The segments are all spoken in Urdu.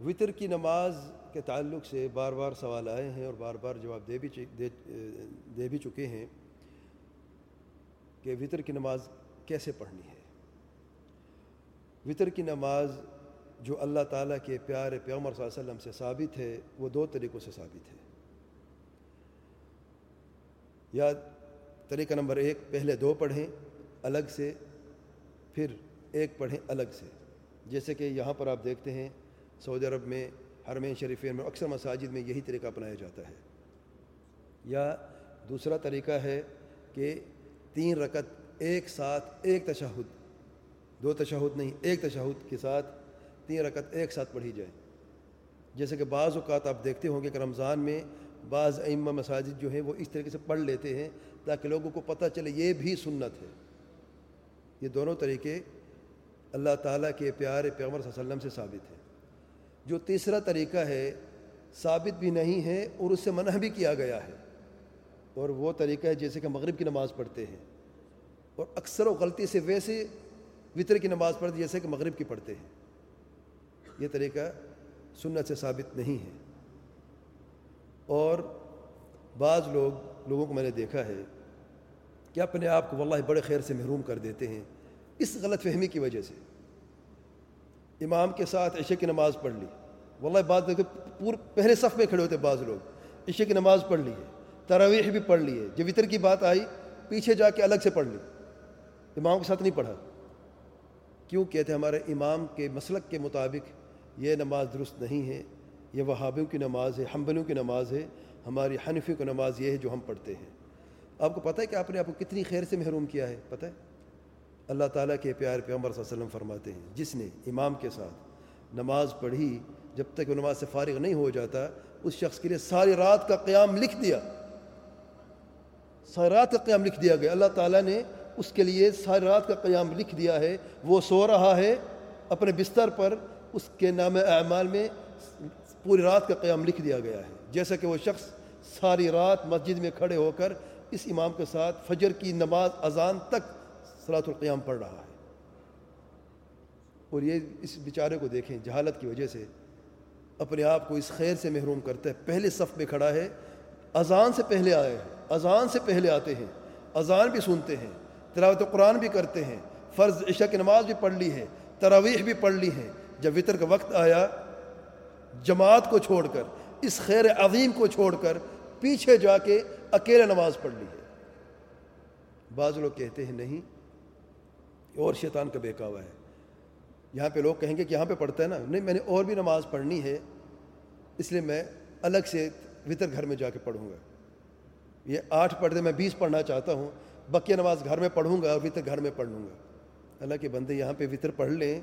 وطر کی نماز کے تعلق سے بار بار سوال آئے ہیں اور بار بار جواب دے بھی دے بھی چکے ہیں کہ وطر کی نماز کیسے پڑھنی ہے۔ وطر کی نماز جو اللہ تعالیٰ کے پیارے پیغمبر صلی اللہ علیہ وسلم سے ثابت ہے، وہ دو طریقوں سے ثابت ہے۔ یا طریقہ نمبر ایک، پہلے دو پڑھیں الگ سے، پھر ایک پڑھیں الگ سے۔ جیسے کہ یہاں پر آپ دیکھتے ہیں سعودی عرب میں، حرمین شریفین میں اکثر مساجد میں یہی طریقہ اپنایا جاتا ہے۔ یا دوسرا طریقہ ہے کہ تین رکت ایک ساتھ ایک تشہد، دو تشہد نہیں، ایک تشہد کے ساتھ تین رکت ایک ساتھ پڑھی جائے۔ جیسے کہ بعض اوقات آپ دیکھتے ہوں گے کہ رمضان میں بعض ائمہ مساجد جو ہیں وہ اس طریقے سے پڑھ لیتے ہیں تاکہ لوگوں کو پتہ چلے یہ بھی سنت ہے۔ یہ دونوں طریقے اللہ تعالیٰ کے پیارے پیغمبر صلی اللہ علیہ وسلم سے ثابت ہے جو تیسرا طریقہ ہے، ثابت بھی نہیں ہے اور اس سے منع بھی کیا گیا ہے۔ اور وہ طریقہ ہے جیسے کہ مغرب کی نماز پڑھتے ہیں۔ اور اکثر و غلطی سے ویسے وطر کی نماز پڑھتے جیسے کہ مغرب کی پڑھتے ہیں۔ یہ طریقہ سنت سے ثابت نہیں ہے۔ اور بعض لوگ، لوگوں کو میں نے دیکھا ہے کہ اپنے آپ کو واللہ بڑے خیر سے محروم کر دیتے ہیں۔ اس غلط فہمی کی وجہ سے۔ امام کے ساتھ عشاء کی نماز پڑھ لی۔ واللہ بعض پور، پہلے صف میں کھڑے ہوتے بعض لوگ۔ عشاء کی نماز پڑھ لی ہے تراویح بھی پڑھ لی ہے جب وطر کی بات آئی، پیچھے جا کے الگ سے پڑھ لی۔ امام کے ساتھ نہیں پڑھا۔ کیوں کہتے ہمارے امام کے مسلک کے مطابق یہ نماز درست نہیں ہے۔ یہ وہابیوں کی نماز ہے حنبلیوں کی نماز ہے۔ ہماری حنفیوں کی نماز یہ ہے جو ہم پڑھتے ہیں۔ آپ کو پتہ ہے کہ آپ نے آپ کو کتنی خیر سے محروم کیا ہے؟ پتہ ہے؟ اللہ تعالیٰ کے پیار پیغمبر صلی اللہ علیہ وسلم فرماتے ہیں، جس نے امام کے ساتھ نماز پڑھی، جب تک وہ نماز سے فارغ نہیں ہو جاتا، اس شخص کے لیے ساری رات کا قیام لکھ دیا۔ ساری رات کا قیام لکھ دیا گیا۔ اللہ تعالیٰ نے اس کے لیے ساری رات کا قیام لکھ دیا ہے۔ وہ سو رہا ہے۔ اپنے بستر پر اس کے نام اعمال میں پوری رات کا قیام لکھ دیا گیا ہے۔ جیسا کہ وہ شخص ساری رات مسجد میں کھڑے ہو کر اس امام کے ساتھ فجر کی نماز اذان تک صلاۃ القیام پڑھ رہا ہے۔ اور یہ اس بیچارے کو دیکھیں، جہالت کی وجہ سے اپنے آپ کو اس خیر سے محروم کرتا ہے پہلے صف میں کھڑا ہے، اذان سے پہلے آئے ہیں، اذان سے پہلے آتے ہیں، اذان بھی سنتے ہیں، تلاوت قرآن بھی کرتے ہیں، فرض عشاء کی نماز بھی پڑھ لی ہے، تراویح بھی پڑھ لی ہے۔ جب وطر کا وقت آیا، جماعت کو چھوڑ کر، اس خیر عظیم کو چھوڑ کر پیچھے جا کے اکیلے نماز پڑھ لی ہے۔ بعض لوگ کہتے ہیں، نہیں اور شیطان کا بہکاوا ہے۔ یہاں پہ لوگ کہیں گے کہ یہاں پہ پڑھتا ہے نا۔ نہیں، میں نے اور بھی نماز پڑھنی ہے، اس لیے میں الگ سے وطر گھر میں جا کے پڑھوں گا۔ یہ آٹھ پڑھ دے میں بیس پڑھنا چاہتا ہوں، بقیہ نماز گھر میں پڑھوں گا اور وطر گھر میں پڑھ لوں گا۔ اللہ کے بندے یہاں پہ وطر پڑھ لیں۔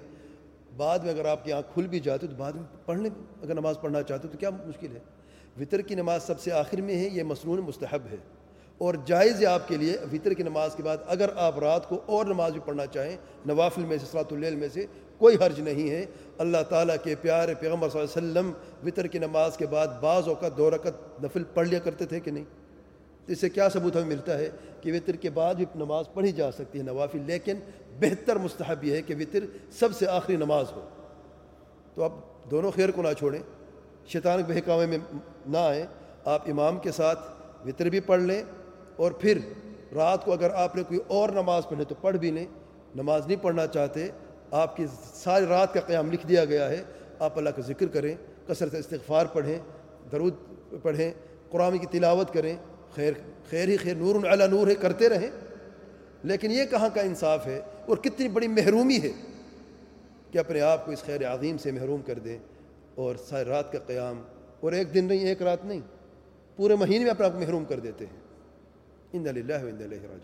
بعد میں اگر آپ کی آنکھ کھل بھی جاتی تو بعد میں پڑھ لیں۔ اگر نماز پڑھنا چاہتے تو کیا مشکل ہے؟ وطر کی نماز سب سے آخر میں ہے، یہ مصنون مستحب ہے۔ اور جائز ہے آپ کے لیے وطر کی نماز کے بعد اگر آپ رات کو اور نماز بھی پڑھنا چاہیں، نوافل میں سے، صلاۃ اللیل میں سے کوئی حرج نہیں ہے۔ اللہ تعالیٰ کے پیارے پیغمبر صلی اللہ علیہ وسلم وطر کی نماز کے بعد بعض اوقات دو رکت نفل پڑھ لیا کرتے تھے کہ نہیں؟ تو اس سے کیا ثبوت ہمیں ملتا ہے کہ وطر کے بعد بھی نماز پڑھی جا سکتی ہے نوافل، لیکن بہتر مستحب یہ ہے کہ وطر سب سے آخری نماز ہو۔ تو آپ دونوں خیر کو نہ چھوڑیں۔ شیطان بہکاوے میں نہ آئیں۔ آپ امام کے ساتھ وطر بھی پڑھ لیں۔ اور پھر رات کو اگر آپ نے کوئی اور نماز پڑھے تو پڑھ بھی لیں۔ نماز نہیں پڑھنا چاہتے، آپ کی ساری رات کا قیام لکھ دیا گیا ہے۔ آپ اللہ کا ذکر کریں، کثرت استغفار پڑھیں، درود پڑھیں، قرآن کی تلاوت کریں۔ خیر خیر ہی خیر، نور علی نور ہے، کرتے رہیں۔ لیکن یہ کہاں کا انصاف ہے؟ اور کتنی بڑی محرومی ہے کہ اپنے آپ کو اس خیر عظیم سے محروم کر دیں اور ساری رات کا قیام، اور ایک دن نہیں، ایک رات نہیں، پورے مہینے میں اپنے آپ کو محروم کر دیتے ہیں۔ إنا لله وإنا إليه راجعون.